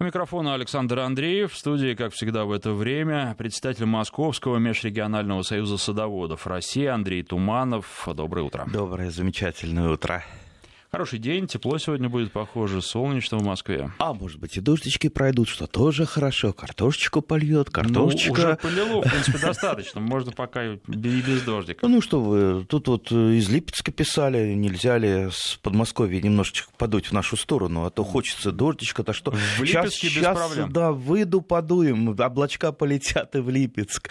У микрофона Александр Андреев. В студии, как всегда в это время, представитель Московского межрегионального союза садоводов России Андрей Туманов. Доброе утро. Доброе, замечательное утро. Хороший день, тепло сегодня будет, похоже, солнечно в Москве. А может быть и дождички пройдут, что тоже хорошо. Картошечку польет, картошечка. Ну, уже полило, в принципе, достаточно. Можно пока и без дождика. Ну что вы, тут вот из Липецка писали, нельзя ли с Подмосковья немножечко подуть в нашу сторону, а то хочется дождичка-то что. В Липецке сейчас, без проблем. Да, выйду, подуем, облачка полетят и в Липецк.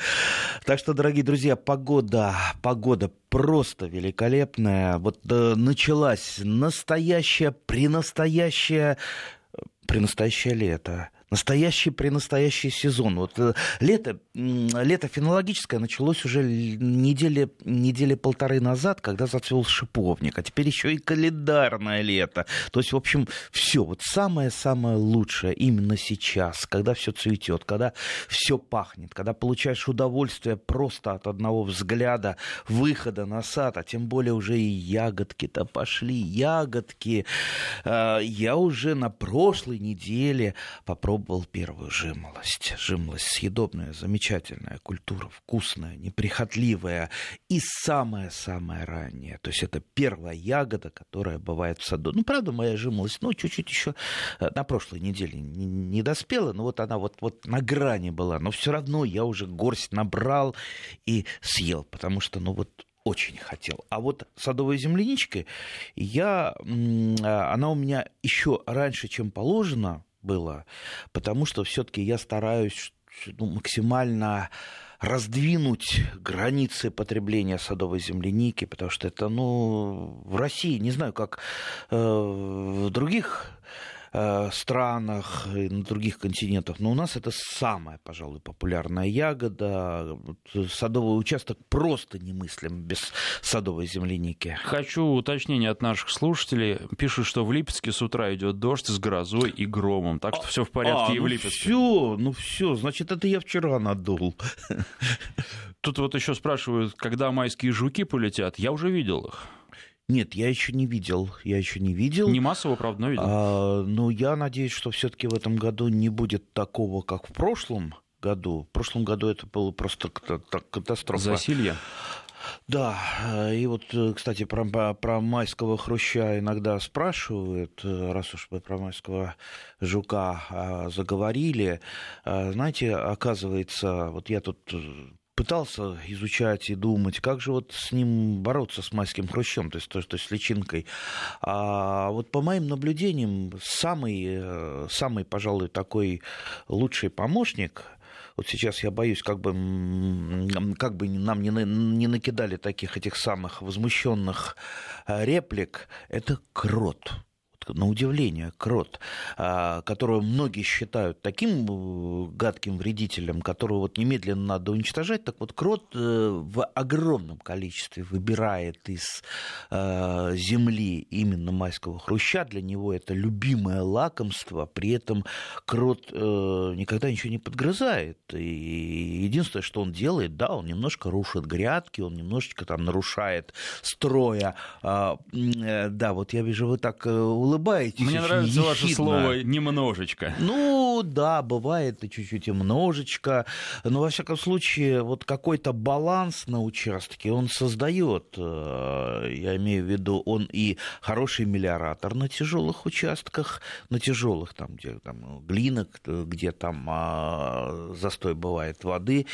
Так что, дорогие друзья, погода, погода просто великолепная. Вот э, началась настоящая, пренастоящая, пренастоящее лето. Настоящий пренастоящий сезон. Вот э, лето, лето фенологическое началось уже недели, недели полторы назад, когда зацвел шиповник, а теперь еще и календарное лето. То есть, в общем, все, вот самое-самое лучшее именно сейчас, когда все цветет, когда все пахнет, когда получаешь удовольствие просто от одного взгляда, выхода на сад, а тем более уже и ягодки-то пошли, ягодки. Э, я уже на прошлой неделе попробовал попробовал первую жимолость. Жимолость съедобная, замечательная культура, вкусная, неприхотливая и самая-самая ранняя. То есть это первая ягода, которая бывает в саду. Ну, правда, моя жимолость, ну, чуть-чуть еще э, на прошлой неделе не, не доспела, но вот она вот, вот на грани была. Но все равно я уже горсть набрал и съел, потому что, ну, вот очень хотел. А вот садовая земляничка, я, а, она у меня еще раньше, чем положено, было, потому что все-таки я стараюсь ну, максимально раздвинуть границы потребления садовой земляники, потому что это, ну, в России, не знаю, как э, в других Э, странах и на других континентах, но у нас это самая, пожалуй, популярная ягода. Садовый участок просто немыслим без садовой земляники. Хочу уточнение от наших слушателей. Пишут, что в Липецке с утра идет дождь с грозой и громом, так что все в порядке а, и ну в Липецке. Все, ну все, значит, это я вчера надул. Тут вот еще спрашивают, когда майские жуки полетят. Я уже видел их. Нет, я еще не видел. Я еще не видел. Не массово, правда, но видел. А, но я надеюсь, что все-таки в этом году не будет такого, как в прошлом году. В прошлом году это было просто катастрофа. Засилье. Да, и вот, кстати, про, про майского хруща иногда спрашивают, раз уж мы про майского жука а, заговорили. А, знаете, оказывается, вот я тут пытался изучать и думать, как же вот с ним бороться, с майским хрущом, то есть, то, то есть с личинкой. А вот по моим наблюдениям, самый, э, самый, пожалуй, такой лучший помощник вот сейчас я боюсь, как бы, как бы нам не, не накидали таких этих самых возмущенных э, реплик, это крот на удивление, крот, а, которого многие считают таким э, гадким вредителем, которого вот немедленно надо уничтожать, так вот крот э, в огромном количестве выбирает из э, земли именно майского хруща, для него это любимое лакомство, при этом крот никогда ничего не подгрызает, и единственное, что он делает, да, он немножко рушит грядки, он немножечко там нарушает строя, а, да, вот я вижу, вы так улыбаетесь, улыбаетесь. Мне нравится ехидно. ваше слово «немножечко». Ну, да, бывает и чуть-чуть немножечко. Но, во всяком случае, вот какой-то баланс на участке он создает. Э, я имею в виду, он и хороший мелиоратор на тяжелых участках, на тяжелых, там, где там, глинок, где там а, застой бывает воды.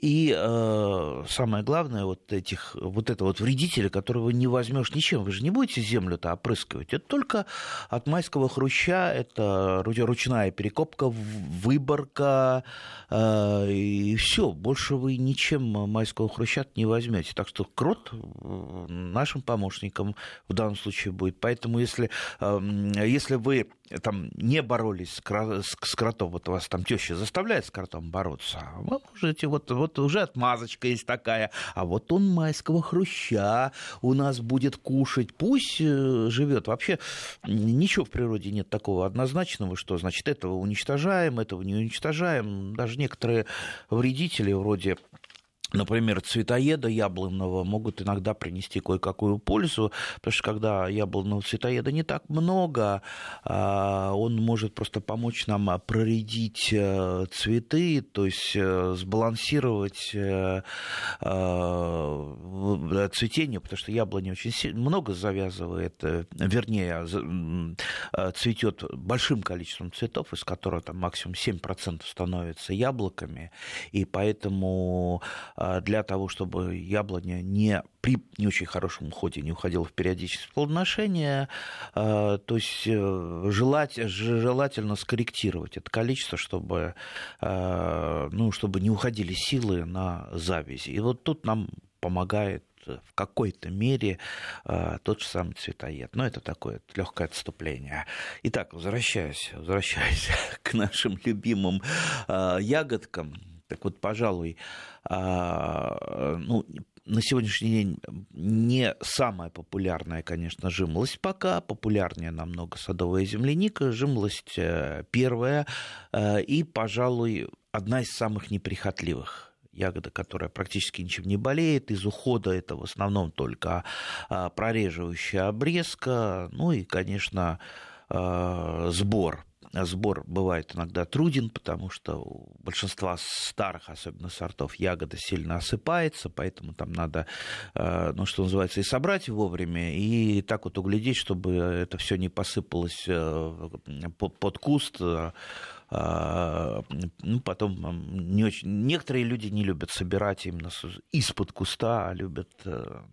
И э, самое главное, вот, этих, вот это вот вредителя, которого не возьмешь ничем. Вы же не будете землю-то опрыскивать. Это только от майского хруща это ручная перекопка, выборка э, и все. Больше вы ничем майского хруща не возьмете. Так что крот э, нашим помощником в данном случае будет. Поэтому если, эм, если вы там не боролись с, кро... с кротом, вот вас там теща заставляет с кротом бороться, вы можете, вот, вот уже отмазочка есть такая, а вот он майского хруща у нас будет кушать, пусть э, живет. Вообще ничего в природе нет такого однозначного, что значит этого уничтожаем, этого не уничтожаем. Даже некоторые вредители вроде например, цветоеда яблонного могут иногда принести кое-какую пользу, потому что когда яблонного цветоеда не так много, а, он может просто помочь нам проредить э, цветы, то есть э, сбалансировать э, цветение, потому что яблони очень много завязывает, вернее, цветет большим количеством цветов, из которых там максимум 7% становятся яблоками, и поэтому для того, чтобы яблоня не при не очень хорошем уходе не уходила в периодическое плодоношение, а, то есть э, желать, желательно скорректировать это количество, чтобы, а, ну, чтобы не уходили силы на завязи. И вот тут нам помогает в какой-то мере тот же самый цветоед. Но это такое легкое отступление. Итак, возвращаясь, возвращаясь к нашим любимым ягодкам, так вот, пожалуй, а, ну, на сегодняшний день не самая популярная, конечно, жимолость пока, популярнее намного садовая земляника, жимолость э, первая э, и, пожалуй, одна из самых неприхотливых ягода, которая практически ничем не болеет. Из ухода это в основном только а, прореживающая обрезка, ну и, конечно, э, сбор Сбор бывает иногда труден, потому что у большинства старых, особенно сортов, ягода сильно осыпается, поэтому там надо, э, ну, что называется, и собрать вовремя, и так вот углядеть, чтобы это все не посыпалось э, под куст, э, ну, потом не очень... Некоторые люди не любят собирать именно из-под куста, а любят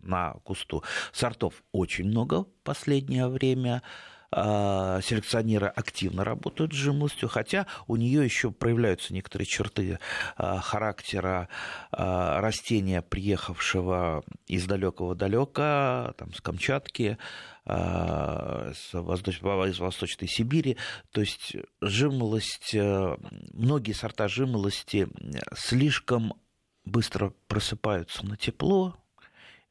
на кусту. Сортов очень много в последнее время. А, селекционеры активно работают с жимолостью, хотя у нее еще проявляются некоторые черты а, характера а, растения, приехавшего из далекого далека, там, с Камчатки, из Восточной Сибири. То есть жимолость, многие сорта жимолости слишком быстро просыпаются на тепло,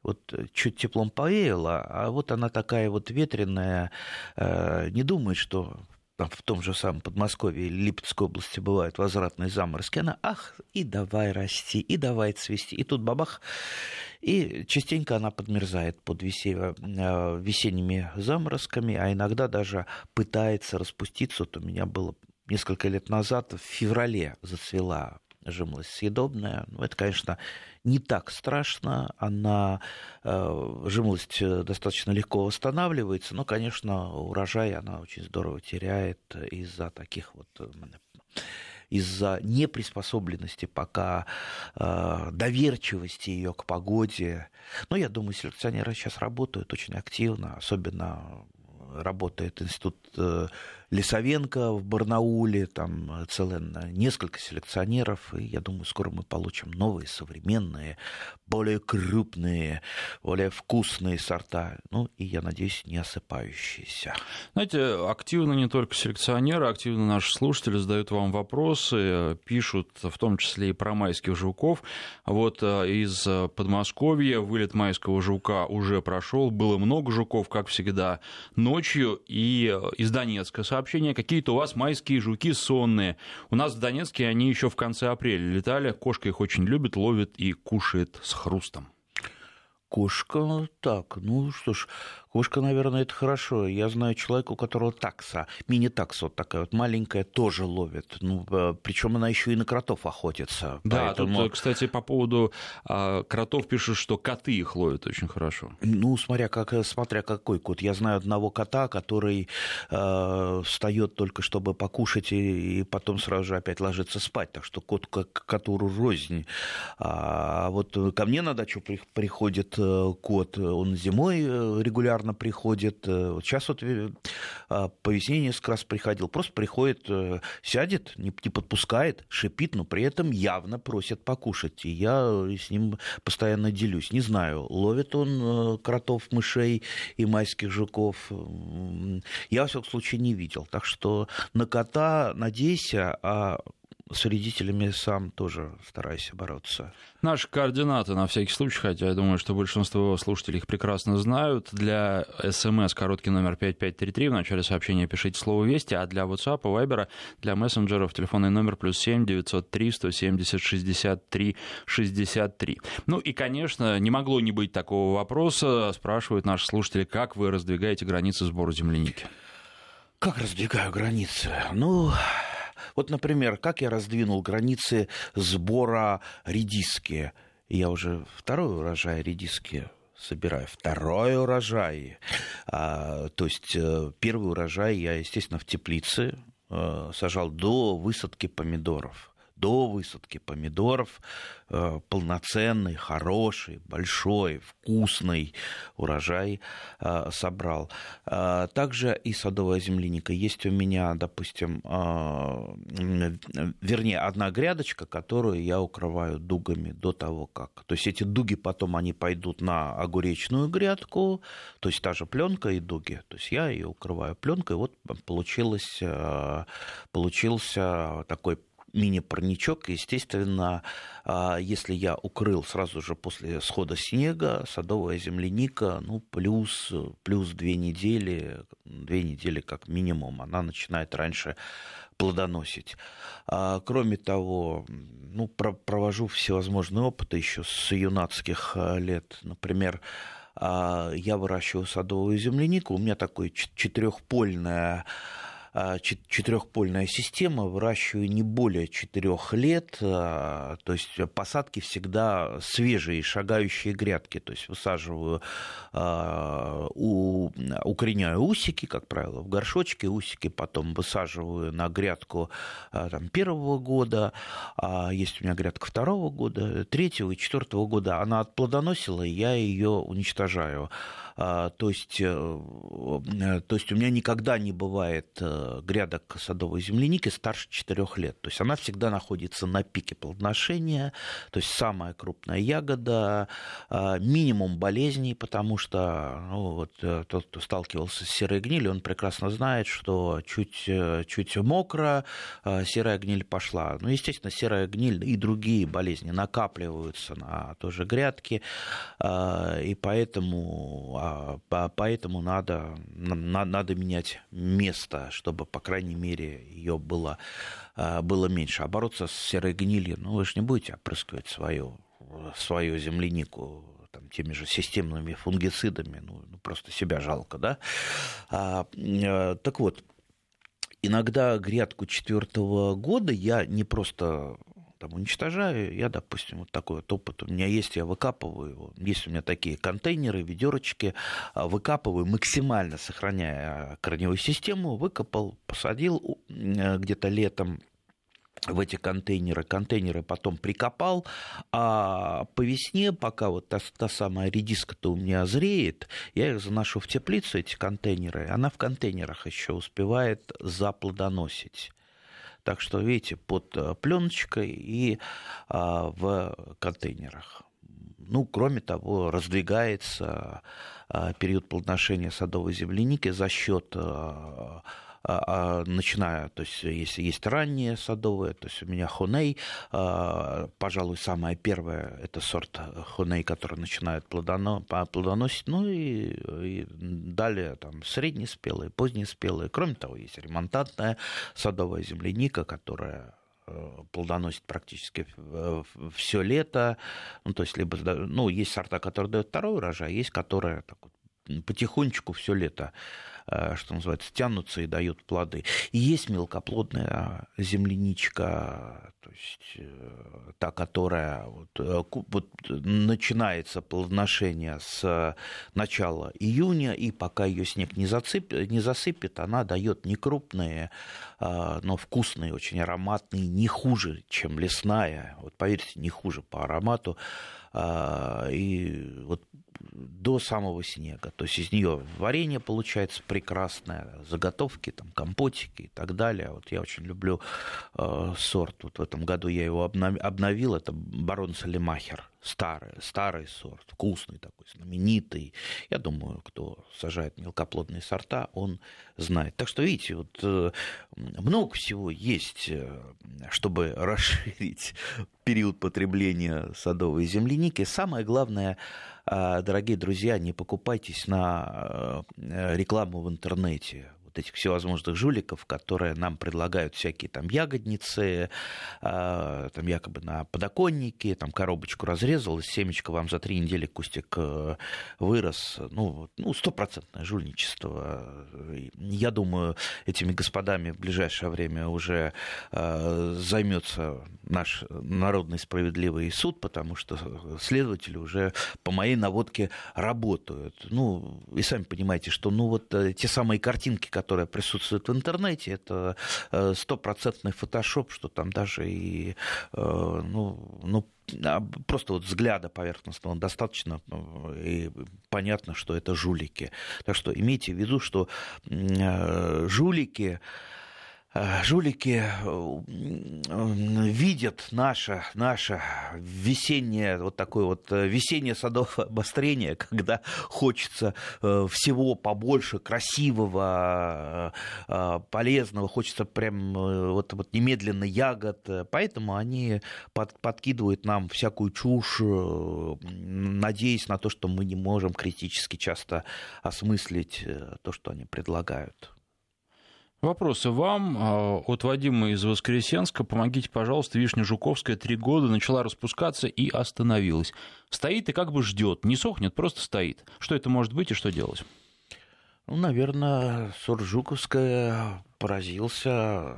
вот э, чуть теплом повеяло, а вот она такая вот ветреная, э, не думает, что там, в том же самом Подмосковье или Липецкой области бывают возвратные заморозки, она ах, и давай расти, и давай цвести. И тут бабах, и частенько она подмерзает под э, весенними заморозками, а иногда даже пытается распуститься. Вот у меня было несколько лет назад, в феврале зацвела жимолость съедобная. Ну, это, конечно, не так страшно, она, э, жимолость э, достаточно легко восстанавливается, но, конечно, урожай она очень здорово теряет из-за таких вот э, из-за неприспособленности пока э, доверчивости ее к погоде. Но я думаю, селекционеры сейчас работают очень активно, особенно работает институт Лисовенко в Барнауле, там целое несколько селекционеров, и я думаю, скоро мы получим новые, современные, более крупные, более вкусные сорта, ну и, я надеюсь, не осыпающиеся. Знаете, активно не только селекционеры, активно наши слушатели задают вам вопросы, пишут в том числе и про майских жуков. Вот э, из Подмосковья вылет майского жука уже прошел, было много жуков, как всегда, ночью, и э, из Донецка сообщения, какие-то у вас майские жуки сонные. У нас в Донецке они еще в конце апреля летали, кошка их очень любит, ловит и кушает с хрустом. Кошка, так, ну что ж, Кошка, наверное, это хорошо. Я знаю человека, у которого такса, мини-такса вот такая вот маленькая, тоже ловит. Ну, э, причем она еще и на кротов охотится. Да, поэтому... тут, кстати, по поводу а, кротов пишут, что коты их ловят очень хорошо. Ну, смотря, как, смотря какой кот. Я знаю одного кота, который э, встает только чтобы покушать и, и потом сразу же опять ложится спать. Так что кот к коту рознь. А вот ко мне на дачу приходит э, кот, он зимой э, регулярно регулярно приходит. Э, вот сейчас вот э, а, по весне несколько раз приходил. Просто приходит, э, сядет, не, не подпускает, шипит, но при этом явно просит покушать. И я с ним постоянно делюсь. Не знаю, ловит он кротов, мышей и майских жуков. Я, во всяком случае, не видел. Так что на кота надейся, а с вредителями сам тоже стараюсь бороться. Наши координаты, на всякий случай, хотя я думаю, что большинство слушателей их прекрасно знают. Для СМС короткий номер 5533, в начале сообщения пишите слово «Вести», а для WhatsApp и Viber, для мессенджеров телефонный номер плюс 7 903 170 63 63. Ну и, конечно, не могло не быть такого вопроса, спрашивают наши слушатели, как вы раздвигаете границы сбора земляники? Как раздвигаю границы? Ну, вот, например, как я раздвинул границы сбора редиски. Я уже второй урожай редиски собираю. Второй урожай. А, то есть э, первый урожай я, естественно, в теплице э, сажал до высадки помидоров до высадки помидоров э, полноценный, хороший, большой, вкусный урожай э, собрал. Э, также и садовая земляника. Есть у меня, допустим, вернее, одна грядочка, которую я укрываю дугами до того, как. То есть эти дуги потом они пойдут на огуречную грядку, то есть та же пленка и дуги. То есть я ее укрываю пленкой. Вот получилось, получился такой мини-парничок. Естественно, а, если я укрыл сразу же после схода снега, садовая земляника, ну, плюс, плюс две недели, две недели как минимум, она начинает раньше плодоносить. А, кроме того, ну, провожу всевозможные опыты еще с юнацких а, лет. Например, я выращиваю садовую землянику, у меня такое четырехпольное четырехпольная система, выращиваю не более четырех лет, а, то есть посадки всегда свежие, шагающие грядки, то есть высаживаю, а, укореняю усики, как правило, в горшочке, усики потом высаживаю на грядку там, первого года, есть у меня грядка второго года, третьего и четвертого года, она отплодоносила, и я ее уничтожаю. То есть, э, то есть у меня никогда не бывает э, грядок садовой земляники старше 4 лет. То есть она всегда находится на пике плодоношения, то есть самая крупная ягода, а, минимум болезней, потому что ну, вот, э, тот, кто сталкивался с серой гнилью, он прекрасно знает, что чуть, э, чуть мокро, а, серая гниль пошла. Ну, естественно, серая гниль и другие болезни накапливаются на той же грядке, а, и поэтому, поэтому надо, надо менять место, чтобы по крайней мере, ее было, а, было меньше. А бороться с серой гнилью, ну, вы же не будете опрыскивать свою, свою землянику там, теми же системными фунгицидами, ну, ну просто себя жалко, да. А, а, так вот, иногда грядку четвертого года я не просто там уничтожаю. Я, допустим, вот такой вот опыт у меня есть, я выкапываю его. Есть у меня такие контейнеры, ведерочки, а, выкапываю, максимально сохраняя корневую систему, выкопал, посадил э, где-то летом в эти контейнеры, контейнеры потом прикопал, а по весне, пока вот та, та самая редиска-то у меня зреет, я их заношу в теплицу, эти контейнеры, она в контейнерах еще успевает заплодоносить. Так что, видите, под э, пленочкой и а, в контейнерах. Ну, кроме того, раздвигается а, период плодоношения садовой земляники за счет а, начиная, то есть если есть ранние садовые, то есть у меня хоней, а, пожалуй, самое первое, это сорт хоней, который начинает плодоносить, ну и, и далее там среднеспелые, позднеспелые. Кроме того, есть ремонтантная садовая земляника, которая э, плодоносит практически все лето. Ну, то есть, либо, ну, есть сорта, которые дают второй урожай, есть, которые так вот, потихонечку все лето Э, что называется, тянутся и дают плоды. И есть мелкоплодная земляничка, то есть э, та, которая вот, э, вот начинается плодоношение с начала июня, и пока ее снег не, зацеп, не засыпет, она дает не крупные, но вкусные, очень ароматные, не хуже, чем лесная. Вот поверьте, не хуже по аромату. И вот до самого снега. То есть из нее варенье получается прекрасное, заготовки, там, компотики и так далее. Вот я очень люблю э, сорт. Вот в этом году я его обновил. Это барон Салимахер старый, старый сорт, вкусный такой, знаменитый. Я думаю, кто сажает мелкоплодные сорта, он знает. Так что, видите, вот э, много всего есть. Э, чтобы расширить период потребления садовой земляники. Самое главное, дорогие друзья, не покупайтесь на рекламу в интернете этих всевозможных жуликов, которые нам предлагают всякие там ягодницы, э, там якобы на подоконнике, там коробочку разрезал, семечко вам за три недели кустик э, вырос. Ну, ну, стопроцентное жульничество. Я думаю, этими господами в ближайшее время уже э, займется наш народный справедливый суд, потому что следователи уже по моей наводке работают. Ну, и сами понимаете, что ну вот те самые картинки, которые которая присутствует в интернете, это э, стопроцентный фотошоп, что там даже и э, ну, ну, а, просто вот взгляда поверхностного достаточно, э, и понятно, что это жулики. Так что имейте в виду, что жулики жулики э, видят наше, наше весеннее, вот такое вот э, весеннее садовое обострение, когда хочется всего побольше, красивого, полезного, хочется прям вот, вот немедленно ягод, поэтому они под, подкидывают нам всякую чушь, надеясь на то, что мы не можем критически часто осмыслить то, что они предлагают. Вопросы вам а, от Вадима из Воскресенска. Помогите, пожалуйста, вишня Жуковская три года начала распускаться и остановилась. Стоит и как бы ждет, не сохнет, просто стоит. Что это может быть и что делать? Ну, наверное, сорт Жуковская поразился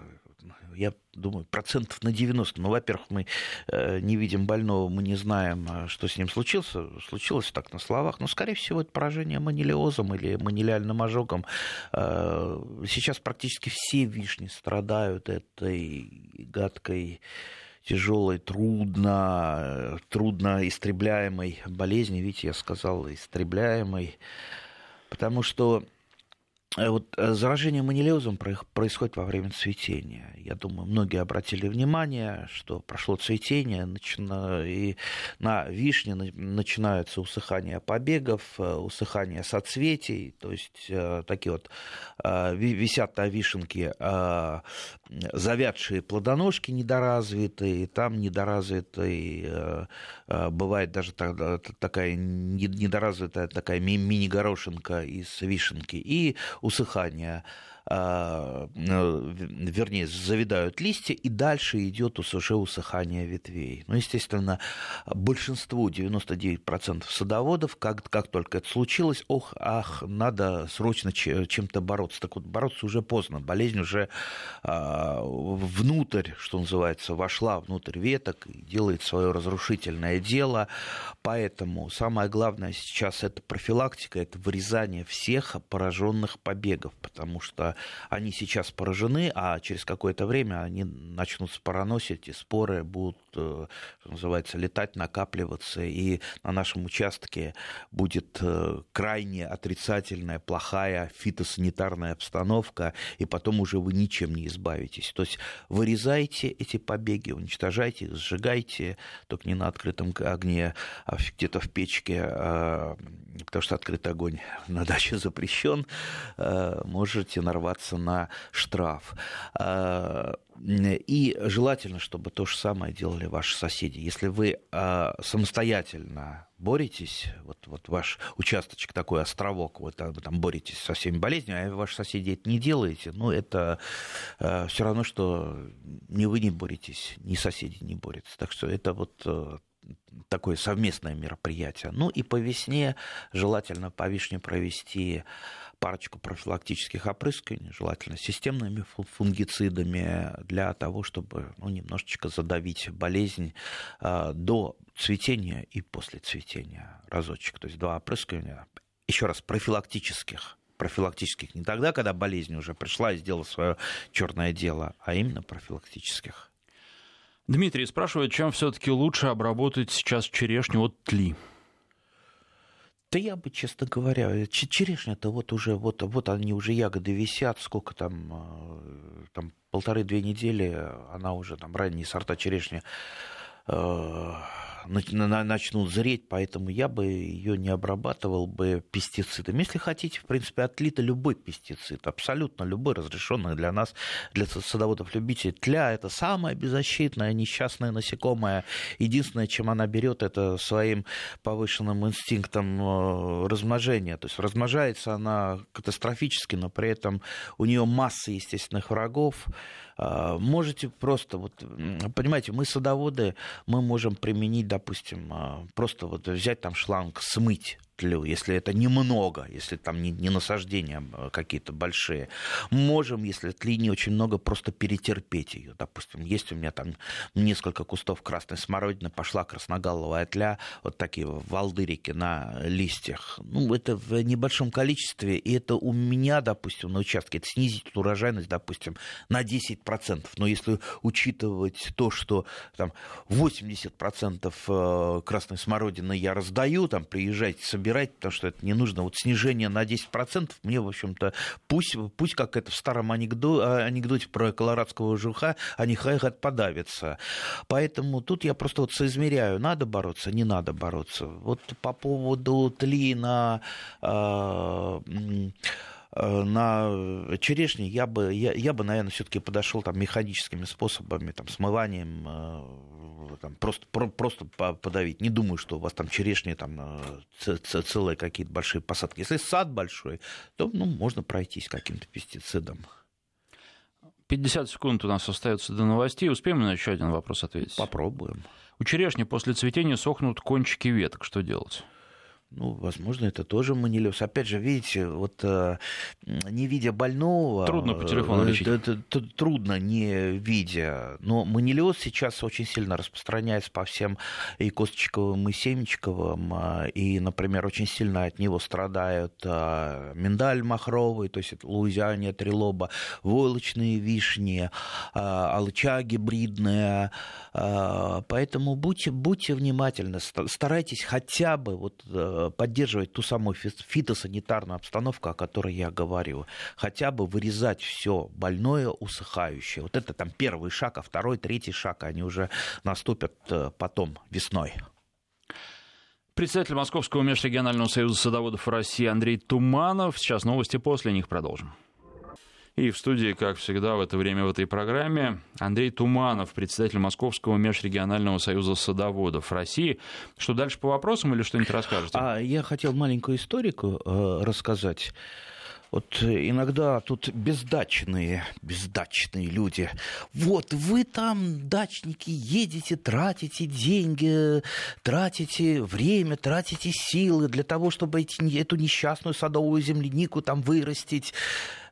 я думаю, процентов на 90. Ну, во-первых, мы э, не видим больного, мы не знаем, э, что с ним случилось. Случилось так на словах. Но, скорее всего, это поражение манилиозом или манилиальным ожогом. Э, сейчас практически все вишни страдают этой гадкой тяжелой, трудно, трудно истребляемой болезни. Видите, я сказал истребляемой, потому что вот э, заражение манилиозом происходит во время цветения. Я думаю, многие обратили внимание, что прошло цветение, и на вишне начинается усыхание побегов, э, усыхание соцветий, то есть такие вот висят на вишенке завядшие плодоножки недоразвитые, там недоразвитый бывает даже такая недоразвитая такая мини-горошинка из вишенки, и усыхания ну, вернее, завидают листья, и дальше идет уже усыхание ветвей. Ну, естественно, большинству, 99% садоводов, как, как только это случилось, ох, ах, надо срочно чем-то бороться. Так вот, бороться уже поздно, болезнь уже а, внутрь, что называется, вошла внутрь веток и делает свое разрушительное дело. Поэтому самое главное сейчас это профилактика, это вырезание всех пораженных побегов, потому что они сейчас поражены, а через какое-то время они начнут спороносить, и споры будут, э, что называется, летать, накапливаться, и на нашем участке будет э, крайне отрицательная, плохая фитосанитарная обстановка, и потом уже вы ничем не избавитесь. То есть вырезайте эти побеги, уничтожайте их, сжигайте, только не на открытом огне, а где-то в печке, а, потому что открытый огонь на даче запрещен, э, можете нарваться нарваться на штраф. А, и желательно, чтобы то же самое делали ваши соседи. Если вы а, самостоятельно боретесь, вот, вот ваш участочек такой островок, вот вы там боретесь со всеми болезнями, а ваши соседи это не делаете, ну это э, все равно, что ни вы не боретесь, ни соседи не борются. Так что это вот э, такое совместное мероприятие. Ну и по весне желательно по вишне провести парочку профилактических опрыскиваний, желательно системными фунгицидами, для того, чтобы ну, немножечко задавить болезнь э, до цветения и после цветения разочек. То есть два опрыскивания, еще раз, профилактических профилактических не тогда, когда болезнь уже пришла и сделала свое черное дело, а именно профилактических. Дмитрий спрашивает, чем все-таки лучше обработать сейчас черешню от тли? Да я бы, честно говоря, черешня-то вот уже, вот, вот они уже ягоды висят, сколько там, э, там полторы-две недели, она уже, там ранние сорта черешни э, начнут зреть, поэтому я бы ее не обрабатывал бы пестицидами. Если хотите, в принципе, отлито любой пестицид, абсолютно любой, разрешенный для нас, для садоводов-любителей. Тля – это самое беззащитное, несчастное насекомое. Единственное, чем она берет, это своим повышенным инстинктом э, размножения. То есть размножается она катастрофически, но при этом у нее масса естественных врагов, можете просто, вот, понимаете, мы садоводы, мы можем применить, допустим, а, просто вот взять там шланг, смыть тлю, если это немного, если там не, не насаждения а, какие-то большие, можем, если тли не очень много, просто перетерпеть ее. Допустим, есть у меня там несколько кустов красной смородины, пошла красногаловая тля, вот такие волдырики на листьях. Ну, это в небольшом количестве, и это у меня, допустим, на участке, это снизит урожайность, допустим, на 10%. Но если учитывать то, что там 80% э, красной смородины я раздаю, там приезжайте, собирайте убирать, потому что это не нужно. Вот снижение на 10% мне, в общем-то, пусть, пусть как это в старом анекдоте, анекдоте про колорадского жуха, они хай подавятся. Поэтому тут я просто вот соизмеряю, надо бороться, не надо бороться. Вот по поводу тли на э, на черешне я бы, я, я бы наверное, все-таки подошел там, механическими способами, там, смыванием, э, там, просто, про, просто подавить. Не думаю, что у вас там черешни, там, э, целые какие-то большие посадки. Если сад большой, то ну, можно пройтись каким-то пестицидом. 50 секунд у нас остается до новостей. Успеем на еще один вопрос ответить? Попробуем. У черешни после цветения сохнут кончики веток. Что делать? Ну, возможно, это тоже манилез. Опять же, видите, вот э, не видя больного... Трудно по телефону лечить. Это, это, трудно, не видя. Но манилез сейчас очень сильно распространяется по всем и косточковым, и семечковым. Э, и, например, очень сильно от него страдают э, миндаль махровый, то есть это трилоба, войлочные вишни, алча гибридная. Поэтому будьте, будьте внимательны, старайтесь хотя бы вот поддерживать ту самую фитосанитарную обстановку, о которой я говорю. Хотя бы вырезать все больное, усыхающее. Вот это там первый шаг, а второй, третий шаг, они уже наступят э, потом, весной. Председатель Московского межрегионального союза садоводов России Андрей Туманов. Сейчас новости, после них продолжим. И в студии, как всегда, в это время в этой программе Андрей Туманов, председатель Московского межрегионального союза садоводов России. Что дальше по вопросам или что-нибудь расскажете? А я хотел маленькую историку э, рассказать. Вот иногда тут бездачные, бездачные люди. Вот вы там, дачники, едете, тратите деньги, тратите время, тратите силы для того, чтобы эту несчастную садовую землянику там вырастить.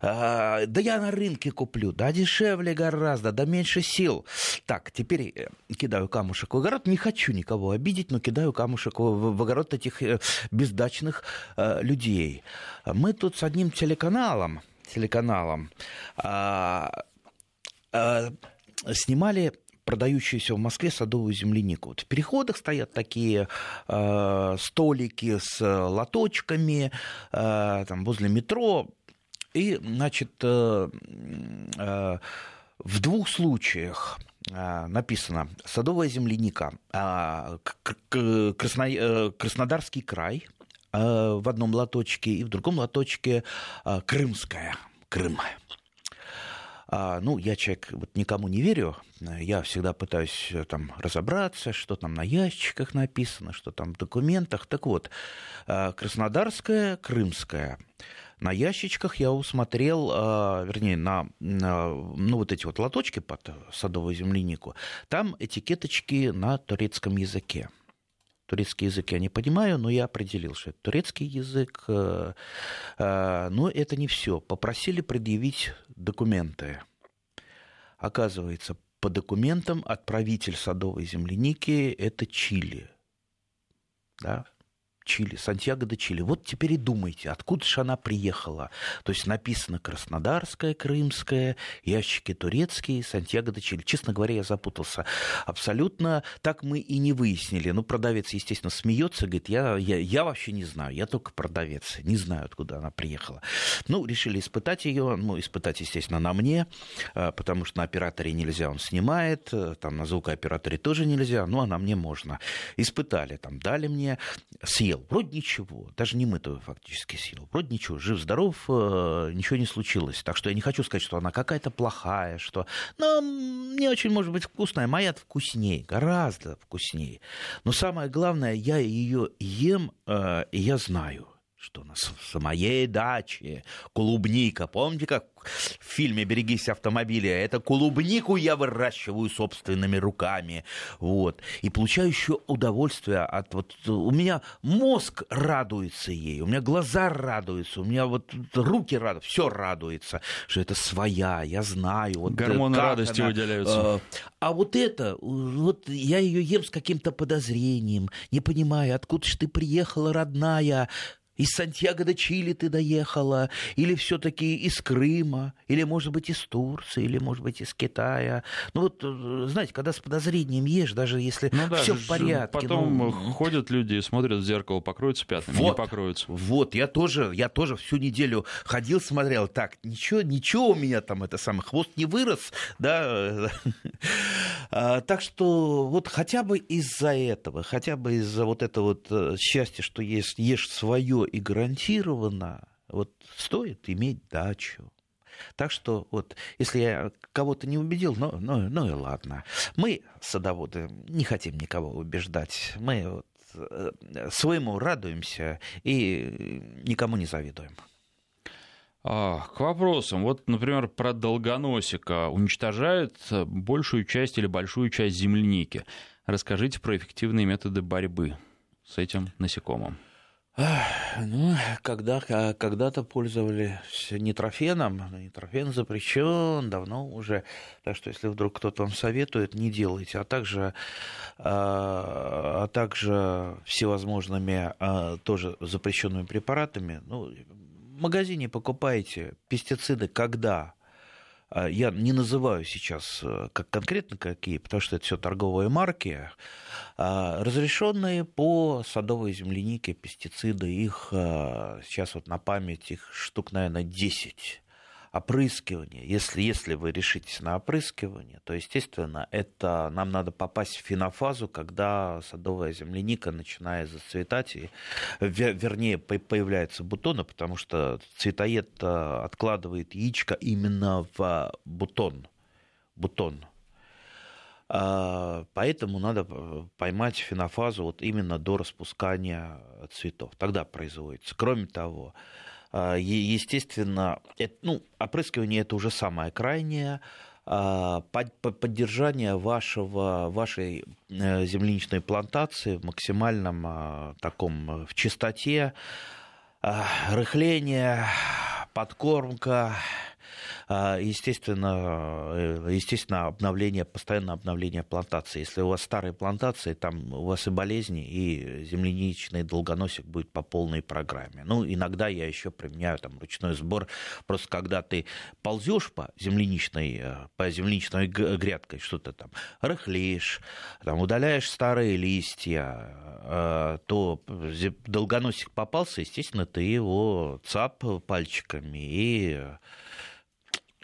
А, да я на рынке куплю, да дешевле гораздо, да меньше сил. Так, теперь э, кидаю камушек в огород, не хочу никого обидеть, но кидаю камушек в огород этих э, бездачных э, людей. Мы тут с одним телеканалом, телеканалом а, а, снимали продающуюся в Москве садовую землянику. Вот в переходах стоят такие э, столики с лоточками, э, там возле метро и, значит, э, э, в двух случаях э, написано «Садовая земляника», Краснодарский край в одном лоточке и в другом лоточке Крымская, Крым. Ну, я человек вот никому не верю, я всегда пытаюсь там разобраться, что там на ящиках написано, что там в документах. Так вот, Краснодарская, Крымская – на ящичках я усмотрел, а, вернее, на, ну, вот эти вот лоточки под садовую землянику, там этикеточки на турецком языке. Турецкий язык я не понимаю, но я определил, что это турецкий язык. Э, э, но это не все. Попросили предъявить документы. Оказывается, по документам отправитель садовой земляники – это Чили. Да? Чили, Сантьяго де Чили. Вот теперь и думайте, откуда же она приехала. То есть написано Краснодарская, Крымская, ящики турецкие, Сантьяго де Чили. Честно говоря, я запутался. Абсолютно так мы и не выяснили. Ну, продавец, естественно, смеется, говорит, я, я, я вообще не знаю, я только продавец, не знаю, откуда она приехала. Ну, решили испытать ее, ну, испытать, естественно, на мне, а, потому что на операторе нельзя, он снимает, э, там на звукооператоре тоже нельзя, ну, а на мне можно. Испытали, там, дали мне, съел, вроде ничего, даже не мытую фактически съел, вроде ничего, жив-здоров, э, ничего не случилось. Так что я не хочу сказать, что она какая-то плохая, что, ну, не очень может быть вкусная, моя вкуснее, гораздо вкуснее. Но самое главное, я ее ем, э, и я знаю – что на моей даче клубника. Помните, как в фильме «Берегись автомобиля»? Это клубнику я выращиваю собственными руками. Вот. И получаю еще удовольствие от... Вот, у меня мозг радуется ей, у меня глаза радуются, у меня вот руки радуются, все радуется, что это своя, я знаю. Вот, Гормоны радости она, выделяются. Э, а вот это, вот я ее ем с каким-то подозрением, не понимаю, откуда же ты приехала, родная, из Сантьяго до Чили ты доехала, или все-таки из Крыма, или, может быть, из Турции, или, может быть, из Китая. Ну вот, э, знаете, когда с подозрением ешь, даже если ну, да, все в порядке. Потом ну... ходят люди и смотрят в зеркало, покроются пятнами, вот, не покроются. Вот, я тоже, я тоже всю неделю ходил, смотрел, так, ничего, ничего у меня там, это самый хвост не вырос, да. А, так что вот хотя бы из-за этого, хотя бы из-за вот этого вот э, счастья, что ешь свое и гарантированно вот стоит иметь дачу. Так что вот, если я кого-то не убедил, ну, ну, ну и ладно. Мы, садоводы, не хотим никого убеждать. Мы вот э, своему радуемся и никому не завидуем. А, к вопросам. Вот, например, про долгоносика. Уничтожают большую часть или большую часть земляники. Расскажите про эффективные методы борьбы с этим насекомым. Ну, когда, когда-то пользовались нитрофеном, нитрофен запрещен давно уже, так что если вдруг кто-то вам советует, не делайте, а также, а, а также всевозможными а, тоже запрещенными препаратами, ну, в магазине покупаете пестициды, когда? а, я не называю сейчас э, как конкретно какие, потому что это все торговые марки, а, разрешенные по садовой землянике пестициды, их а, сейчас вот на память их штук, наверное, 10 опрыскивание, если, если вы решитесь на опрыскивание, то, естественно, это нам надо попасть в фенофазу, когда садовая земляника начинает зацветать, и, вернее, появляются бутоны, потому что цветоед э, откладывает яичко именно в бутон. бутон. А, поэтому надо э, поймать фенофазу вот именно до распускания цветов. Тогда производится. Кроме того, естественно, это, ну, опрыскивание это уже самое крайнее. А, поддержание вашего, вашей э, земляничной плантации в максимальном а, таком в чистоте, рыхление, подкормка, а, естественно, э, естественно, обновление, постоянное обновление плантации. Если у вас старые плантации, там у вас и болезни, и земляничный долгоносик будет по полной программе. Ну, иногда я еще применяю там ручной сбор. Просто когда ты ползешь по земляничной, э, по земляничной грядкой, что-то там рыхлишь, там, удаляешь старые листья, э, то долгоносик попался, естественно, ты его цап пальчиками и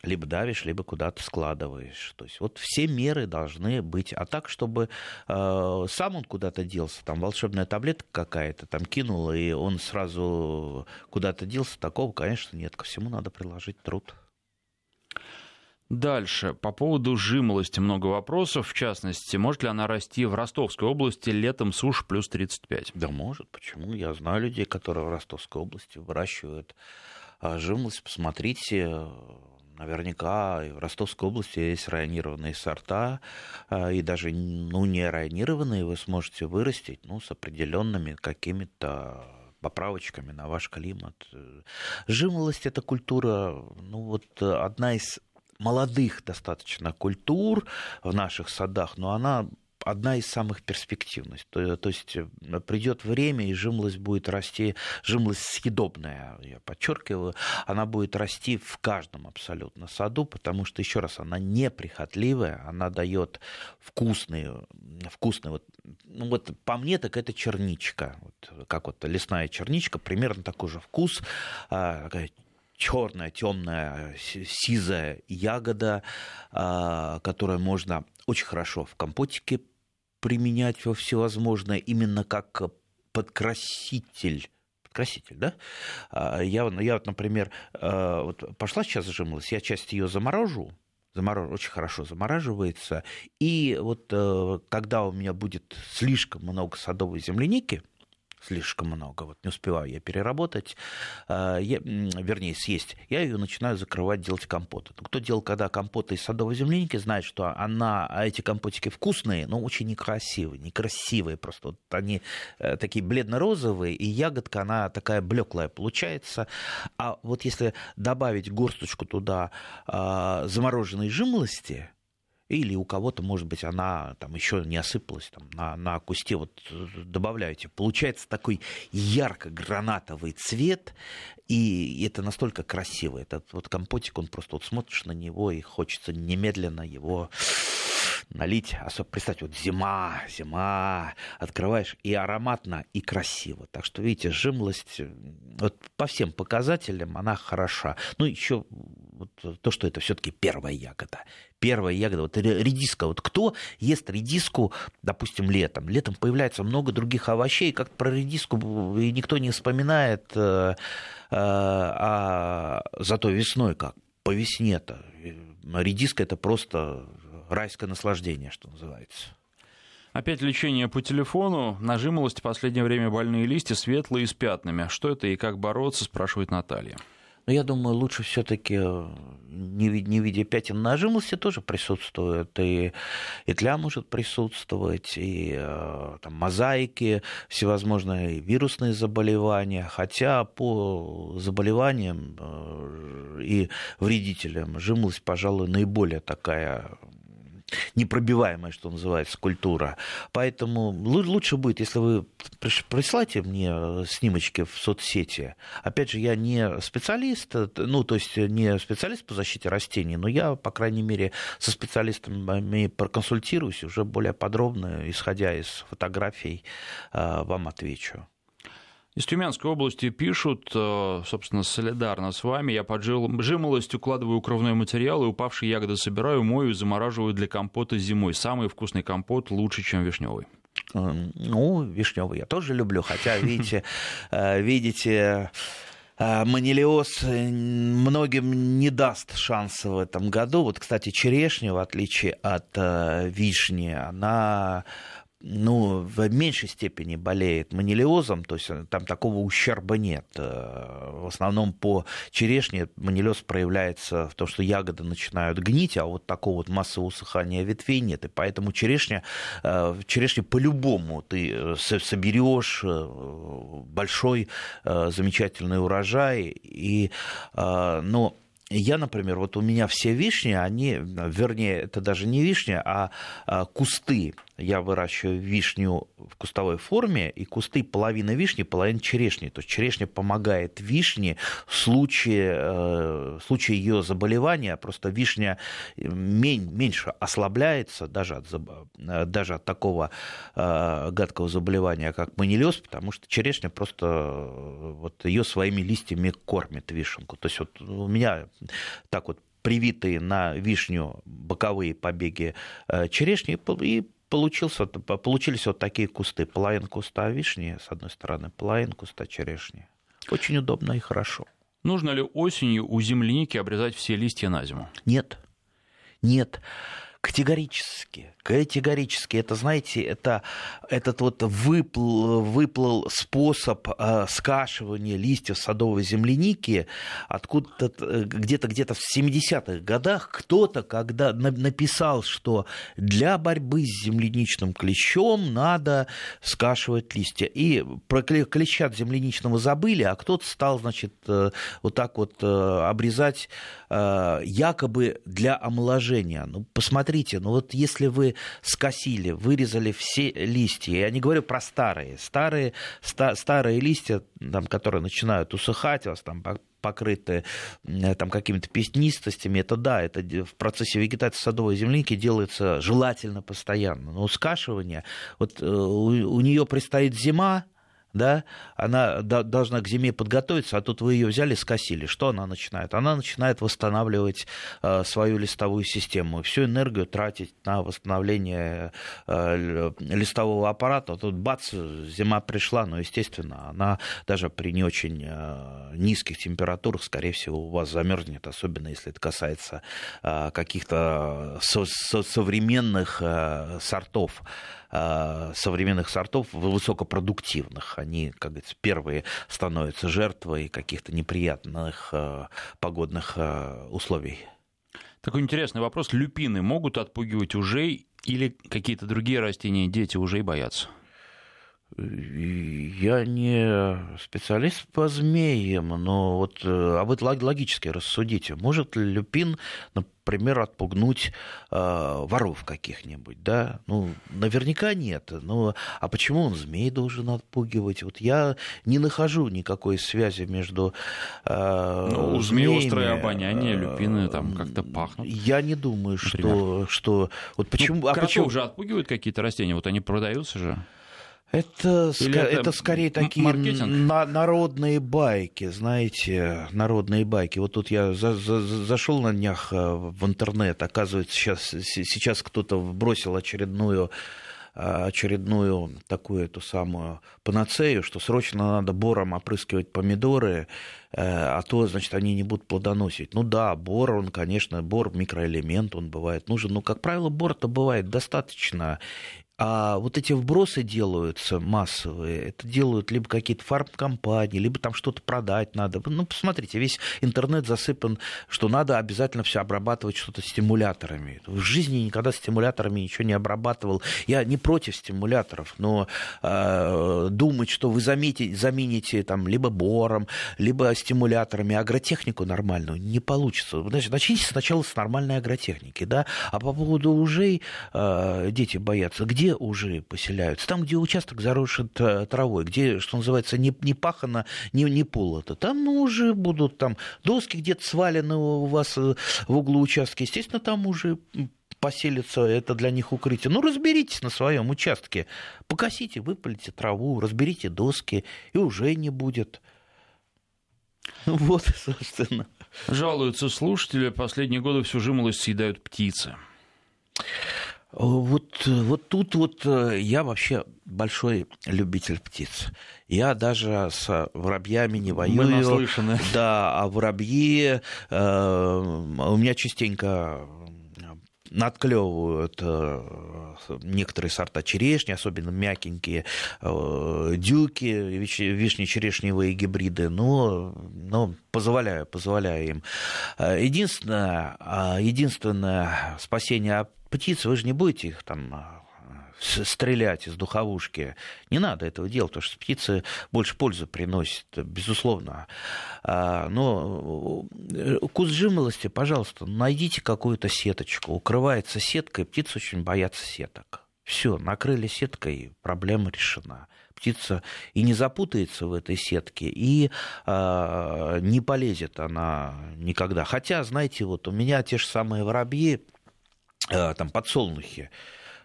либо давишь, либо куда-то складываешь. То есть вот все меры должны быть. А так, чтобы э, сам он куда-то делся, там волшебная таблетка какая-то там кинул, и он сразу куда-то делся, такого, конечно, нет. Ко всему надо приложить труд. Дальше. По поводу жимолости много вопросов. В частности, может ли она расти в Ростовской области летом сушь плюс 35? Да может. Почему? Я знаю людей, которые в Ростовской области выращивают а, жимолость. Посмотрите, Наверняка в Ростовской области есть районированные сорта, а, и даже ну, не районированные вы сможете вырастить ну, с определенными какими-то поправочками на ваш климат. Жимолость – это культура, ну вот одна из молодых достаточно культур в наших садах, но она одна из самых перспективных. То, то есть придет время, и жимлость будет расти, жимлость съедобная, я подчеркиваю, она будет расти в каждом абсолютно саду, потому что, еще раз, она неприхотливая, она дает вкусные, вкусные вот, ну вот по мне так это черничка, вот, как вот лесная черничка, примерно такой же вкус, а, черная, темная, сизая ягода, а, которую можно очень хорошо в компотике применять во всевозможное, именно как подкраситель краситель, да? А, я, я вот, например, а, вот пошла сейчас зажималась, я часть ее заморожу, заморож... очень хорошо замораживается, и вот э, когда у меня будет слишком много садовой земляники, слишком много, вот не успеваю я переработать, а, я, вернее, съесть, я ее начинаю закрывать, делать компоты. Ну, кто делал когда компоты из садовой земляники, знает, что она, а эти компотики вкусные, но очень некрасивые, некрасивые просто. Вот они э, такие бледно-розовые, и ягодка, она такая блеклая получается. А вот если добавить горсточку туда а, замороженной жимолости, или у кого-то, может быть, она там еще не осыпалась там, на, на кусте, вот добавляете. Получается такой ярко-гранатовый цвет, и это настолько красиво. Этот вот компотик, он просто вот смотришь на него, и хочется немедленно его налить, особенно представьте, вот зима, зима, открываешь, и ароматно, и красиво. Так что, видите, жимлость вот по всем показателям она хороша. Ну, еще вот то, что это все-таки первая ягода. Первая ягода, вот редиска. Вот кто ест редиску, допустим, летом? Летом появляется много других овощей, как про редиску никто не вспоминает, э, а зато весной как? По весне-то. Редиска это просто райское наслаждение, что называется. Опять лечение по телефону. Нажималость в последнее время больные листья светлые с пятнами. Что это и как бороться, спрашивает Наталья. Но я думаю, лучше все-таки э, не, не видя пятен нажимости тоже присутствует. И, и тля может присутствовать, и э, там, мозаики, всевозможные вирусные заболевания. Хотя по заболеваниям э, и вредителям жимлость, пожалуй, наиболее такая непробиваемая, что называется, культура. Поэтому лучше будет, если вы прислайте мне э, снимочки в соцсети. Опять же, я не специалист, э, ну, то есть не специалист по защите растений, но я, по крайней мере, со специалистами проконсультируюсь уже более подробно, исходя из фотографий, э, вам отвечу. Из Тюменской области пишут, э, собственно, солидарно с вами. Я под жимолость укладываю укровной материал и упавшие ягоды собираю, мою и замораживаю для компота зимой. Самый вкусный компот лучше, чем вишневый. Ну, вишневый я тоже люблю, хотя, видите, э, видите, э, Манилиоз многим не даст шанса в этом году. Вот, кстати, черешня, в отличие от вишни, она ну, в меньшей степени болеет манилиозом, то есть э, там такого ущерба нет. Э, в основном по черешне манилиоз проявляется в том, что ягоды начинают гнить, а вот такого вот массового усыхания ветвей нет. И поэтому черешня, э, черешня по-любому ты соберешь большой замечательный урожай. И, но я, например, вот у меня все вишни, они, вернее, это даже не вишня, а, а кусты я выращиваю вишню в кустовой форме, и кусты половина вишни, половина черешни. То есть черешня помогает вишне в случае, э, в случае ее заболевания. Просто вишня меньше ослабляется даже от, э, даже от такого э, гадкого заболевания, как манилиоз, потому что черешня просто вот ее своими листьями кормит вишенку. То есть вот у меня так вот привитые на вишню боковые побеги черешни, и получился, получились вот такие кусты. Половина куста вишни с одной стороны, половина куста черешни. Очень удобно и хорошо. Нужно ли осенью у земляники обрезать все листья на зиму? Нет. Нет. Категорически, категорически. Это, знаете, это этот вот выплыл, выплыл способ э, скашивания листьев садовой земляники откуда-то э, где-то где-то в 70-х годах кто-то, когда написал, что для борьбы с земляничным клещом надо скашивать листья. И про клеща земляничного забыли, а кто-то стал, значит, э, вот так вот обрезать э, якобы для омоложения. Ну, посмотрите, ну вот если вы скосили, вырезали все листья, я не говорю про старые, старые, ста, старые листья, там, которые начинают усыхать, у вас там покрыты там, какими-то песнистостями, это да, это в процессе вегетации садовой земляники делается желательно постоянно. Но скашивание, вот э, у, у нее предстоит зима, да, она должна к зиме подготовиться, а тут вы ее взяли, скосили. Что она начинает? Она начинает восстанавливать э, свою листовую систему, всю энергию тратить на восстановление э, листового аппарата. Тут бац, зима пришла, но, естественно, она даже при не очень э, низких температурах, скорее всего, у вас замерзнет, особенно если это касается каких-то современных сортов. Э, современных сортов высокопродуктивных. Они, как говорится, первые становятся жертвой каких-то неприятных э, погодных э, условий. Такой интересный вопрос. Люпины могут отпугивать ужей или какие-то другие растения дети ужей боятся? Я не специалист по змеям, но вот а вы логически рассудите. Может ли люпин, например, отпугнуть э, воров каких-нибудь, да? Ну, наверняка нет. Ну, а почему он змей должен отпугивать? Вот я не нахожу никакой связи между э, ну, у змей острое обоняние, люпины там как-то пахнут. Я не думаю, что, что... Вот почему... Ну, а почему же отпугивают какие-то растения? Вот они продаются же. Это, это, это скорее такие на, народные байки, знаете, народные байки. Вот тут я за, за, зашел на днях э, в интернет, оказывается, сейчас, сейчас кто-то бросил очередную э, очередную такую эту самую панацею, что срочно надо бором опрыскивать помидоры, э, а то, значит, они не будут плодоносить. Ну да, бор, он, конечно, бор микроэлемент, он бывает нужен, но, как правило, бор-то бывает достаточно а вот эти вбросы делаются массовые, это делают либо какие-то фармкомпании, либо там что-то продать надо. Ну, посмотрите, весь интернет засыпан, что надо обязательно все обрабатывать что-то стимуляторами. В жизни никогда стимуляторами ничего не обрабатывал. Я не против стимуляторов, но э, думать, что вы заметите, замените там либо бором, либо стимуляторами агротехнику нормальную, не получится. Значит, начните сначала с нормальной агротехники, да, а по поводу ужей э, дети боятся. Где где уже поселяются? Там, где участок заросшен травой, где, что называется, не, не пахано, не, не полото. Там ну, уже будут там доски где-то свалены у вас э, в углу участка. Естественно, там уже поселится, это для них укрытие. Ну, разберитесь на своем участке. Покосите, выпалите траву, разберите доски, и уже не будет. Вот, собственно. Жалуются слушатели, последние годы всю жимолость съедают птицы. Вот, вот тут вот э, я вообще большой любитель птиц. Я даже с воробьями не воюю. Мы наслышаны. Да, а воробьи... Э, у меня частенько надклевывают э, некоторые сорта черешни, особенно мягенькие, э, дюки, вишне-черешневые гибриды, но, но позволяю, позволяю им. Единственное, единственное спасение птиц, вы же не будете их там а, стрелять из духовушки. Не надо этого делать, потому что птицы больше пользы приносят, безусловно. А, но э, кус жимолости, пожалуйста, найдите какую-то сеточку. Укрывается сеткой, птицы очень боятся сеток. Все, накрыли сеткой, проблема решена. Птица и не запутается в этой сетке, и э, не полезет она никогда. Хотя, знаете, вот у меня те же самые воробьи, там подсолнухи.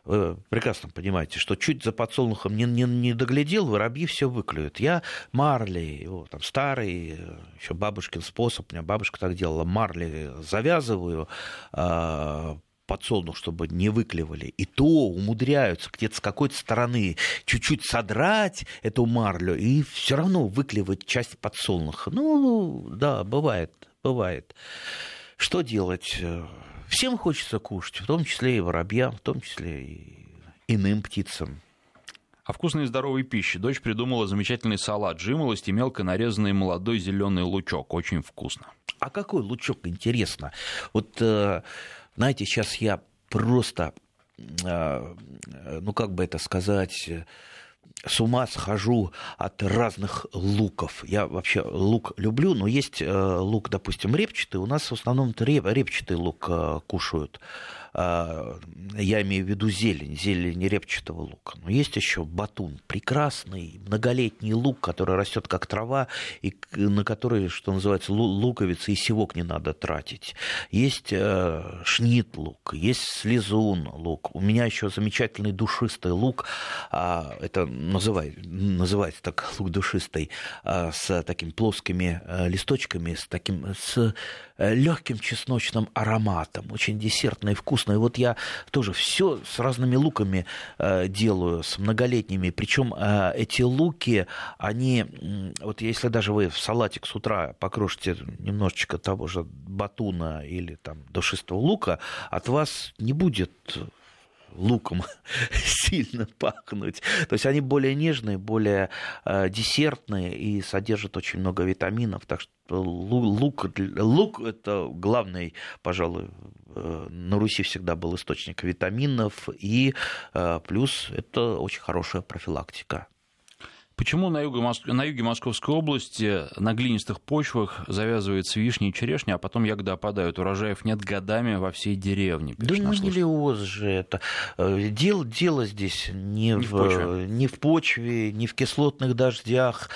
Вы прекрасно понимаете, что чуть за подсолнухом не, не, не доглядел, воробьи все выклюют. Я марли, его, там, старый, еще бабушкин способ, у меня бабушка так делала, марли завязываю, э, подсолнух, чтобы не выклевали, и то умудряются где-то с какой-то стороны чуть-чуть содрать эту марлю и все равно выклевать часть подсолнуха. Ну, да, бывает, бывает. Что делать? Всем хочется кушать, в том числе и воробьям, в том числе и иным птицам. О вкусной и здоровой пище. Дочь придумала замечательный салат. Жимолость и мелко нарезанный молодой зеленый лучок. Очень вкусно. А какой лучок, интересно? Вот, э, знаете, сейчас я просто, э, ну как бы это сказать, с ума схожу от разных луков. Я вообще лук люблю, но есть лук, допустим, репчатый. У нас в основном репчатый лук кушают. А, я имею в виду зелень, зелень репчатого лука. Но есть еще батун, прекрасный многолетний лук, который растет как трава, и на который, что называется, луковицы и севок не надо тратить. Есть э, шнит лук, есть слезун лук. У меня еще замечательный душистый лук, а, это называется, называется так лук душистый, а, с такими плоскими э, листочками, с таким с легким чесночным ароматом, очень десертный вкус вкусно. И вот я тоже все с разными луками э, делаю, с многолетними. Причем э, эти луки, они, вот если даже вы в салатик с утра покрошите немножечко того же батуна или там душистого лука, от вас не будет луком сильно пахнуть. То есть они более нежные, более э, десертные и содержат очень много витаминов. Так что лук, лук это главный, пожалуй, э, на Руси всегда был источник витаминов, и э, плюс это очень хорошая профилактика. Почему на юге, на юге Московской области на глинистых почвах завязывается вишня и черешня, а потом ягоды опадают? Урожаев нет годами во всей деревне. Да ну не леоз же это. Э, дело, дело здесь не, не, в, в почве. не в почве, не в кислотных дождях.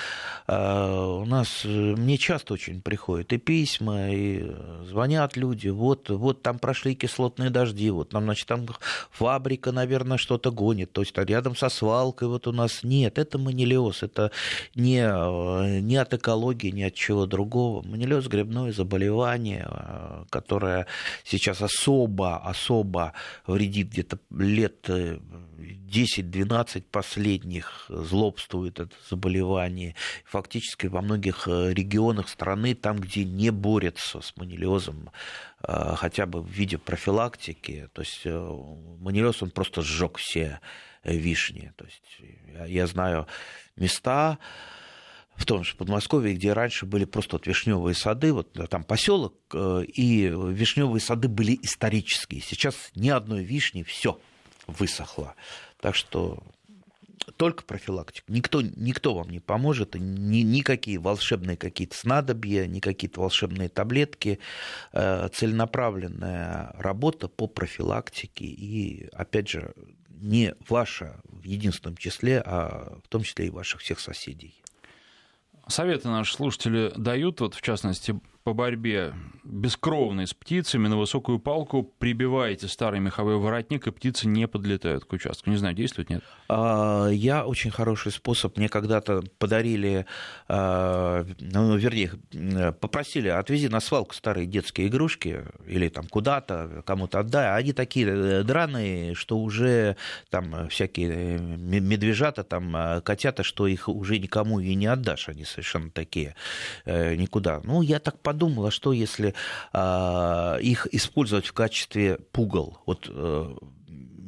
А, у нас, э, мне часто очень приходят и письма, и звонят люди. Вот, вот там прошли кислотные дожди, вот там, значит, там фабрика, наверное, что-то гонит. То есть рядом со свалкой вот у нас нет. Это мы манилиоз. Это не, э, не от экологии, ни от чего другого. Манилиоз – грибное заболевание, э, которое сейчас особо, особо вредит где-то лет 10-12 э, последних злобствует это заболевание. Фактически во многих регионах страны, там, где не борются с манилиозом, хотя бы в виде профилактики, то есть манилиоз, он просто сжег все вишни. То есть я знаю места в том же Подмосковье, где раньше были просто вот вишневые сады, вот там поселок, э, и вишневые сады были исторические. Сейчас ни одной вишни, все высохло. Так что только профилактика. Никто, никто вам не поможет, ни, никакие волшебные какие-то снадобья, ни какие-то волшебные таблетки. Э, целенаправленная работа по профилактике и, опять же, не ваша в единственном числе, а в том числе и ваших всех соседей. Советы наши слушатели дают, вот в частности, по борьбе бескровной с птицами на высокую палку прибиваете старый меховой воротник, и птицы не подлетают к участку. Не знаю, действует, нет? А, я очень хороший способ. Мне когда-то подарили, а, ну, вернее, попросили, отвези на свалку старые детские игрушки или там куда-то, кому-то отдай. Они такие э, драные, что уже там всякие медвежата, там котята, что их уже никому и не отдашь. Они совершенно такие э, никуда. Ну, я так подумал, а что если а, их использовать в качестве пугал? Вот э,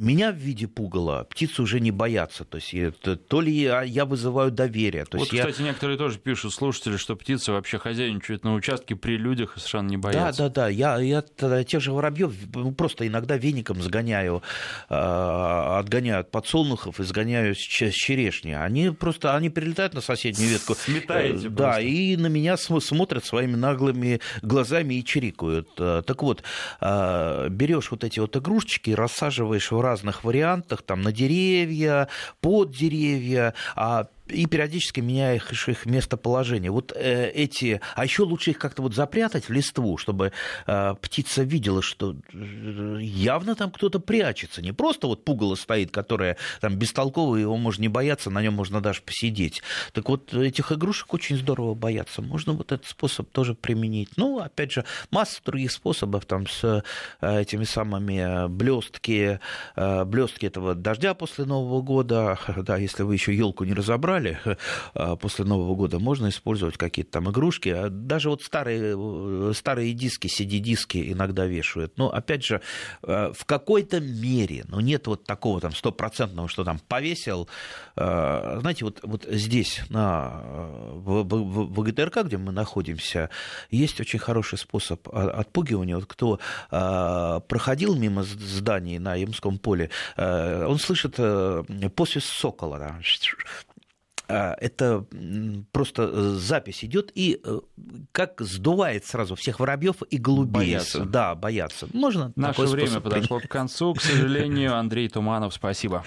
меня в виде пугала птицы уже не боятся. То есть это, то ли я, я вызываю доверие. То вот, есть кстати, я... некоторые тоже пишут, слушатели, что птицы вообще хозяйничают на участке при людях и совершенно не боятся. Да, да, да. Я, я тех же воробьев просто иногда веником сгоняю, э, отгоняю от подсолнухов и сгоняю с черешни. Они просто они прилетают на соседнюю ветку. Сметаете э, Да, и на меня смотрят своими наглыми глазами и чирикают. Э, так вот, э, берешь вот эти вот игрушечки, рассаживаешь в разных вариантах, там на деревья, под деревья, а и периодически меняя их, их местоположение. Вот э, эти, а еще лучше их как-то вот запрятать в листву, чтобы э, птица видела, что э, явно там кто-то прячется, не просто вот пугало стоит, которое там бестолковое, его можно не бояться, на нем можно даже посидеть. Так вот этих игрушек очень здорово бояться. Можно вот этот способ тоже применить. Ну, опять же, масса других способов там с э, этими самыми блестки, э, блестки этого дождя после Нового года, да, если вы еще елку не разобрали убрали после Нового года, можно использовать какие-то там игрушки. А даже вот старые, старые диски, CD-диски иногда вешают. Но, опять же, в какой-то мере, ну, нет вот такого там стопроцентного, что там повесил. Знаете, вот, вот здесь, на, в, ГТРК, где мы находимся, есть очень хороший способ отпугивания. Вот кто проходил мимо зданий на Ямском поле, э, он слышит э, посвист сокола. Да. А, это просто э, запись идет и как сдувает сразу всех воробьев и голубей. Боятся. Да, боятся. Можно Наше время подошло к концу. К сожалению, Андрей Туманов, спасибо.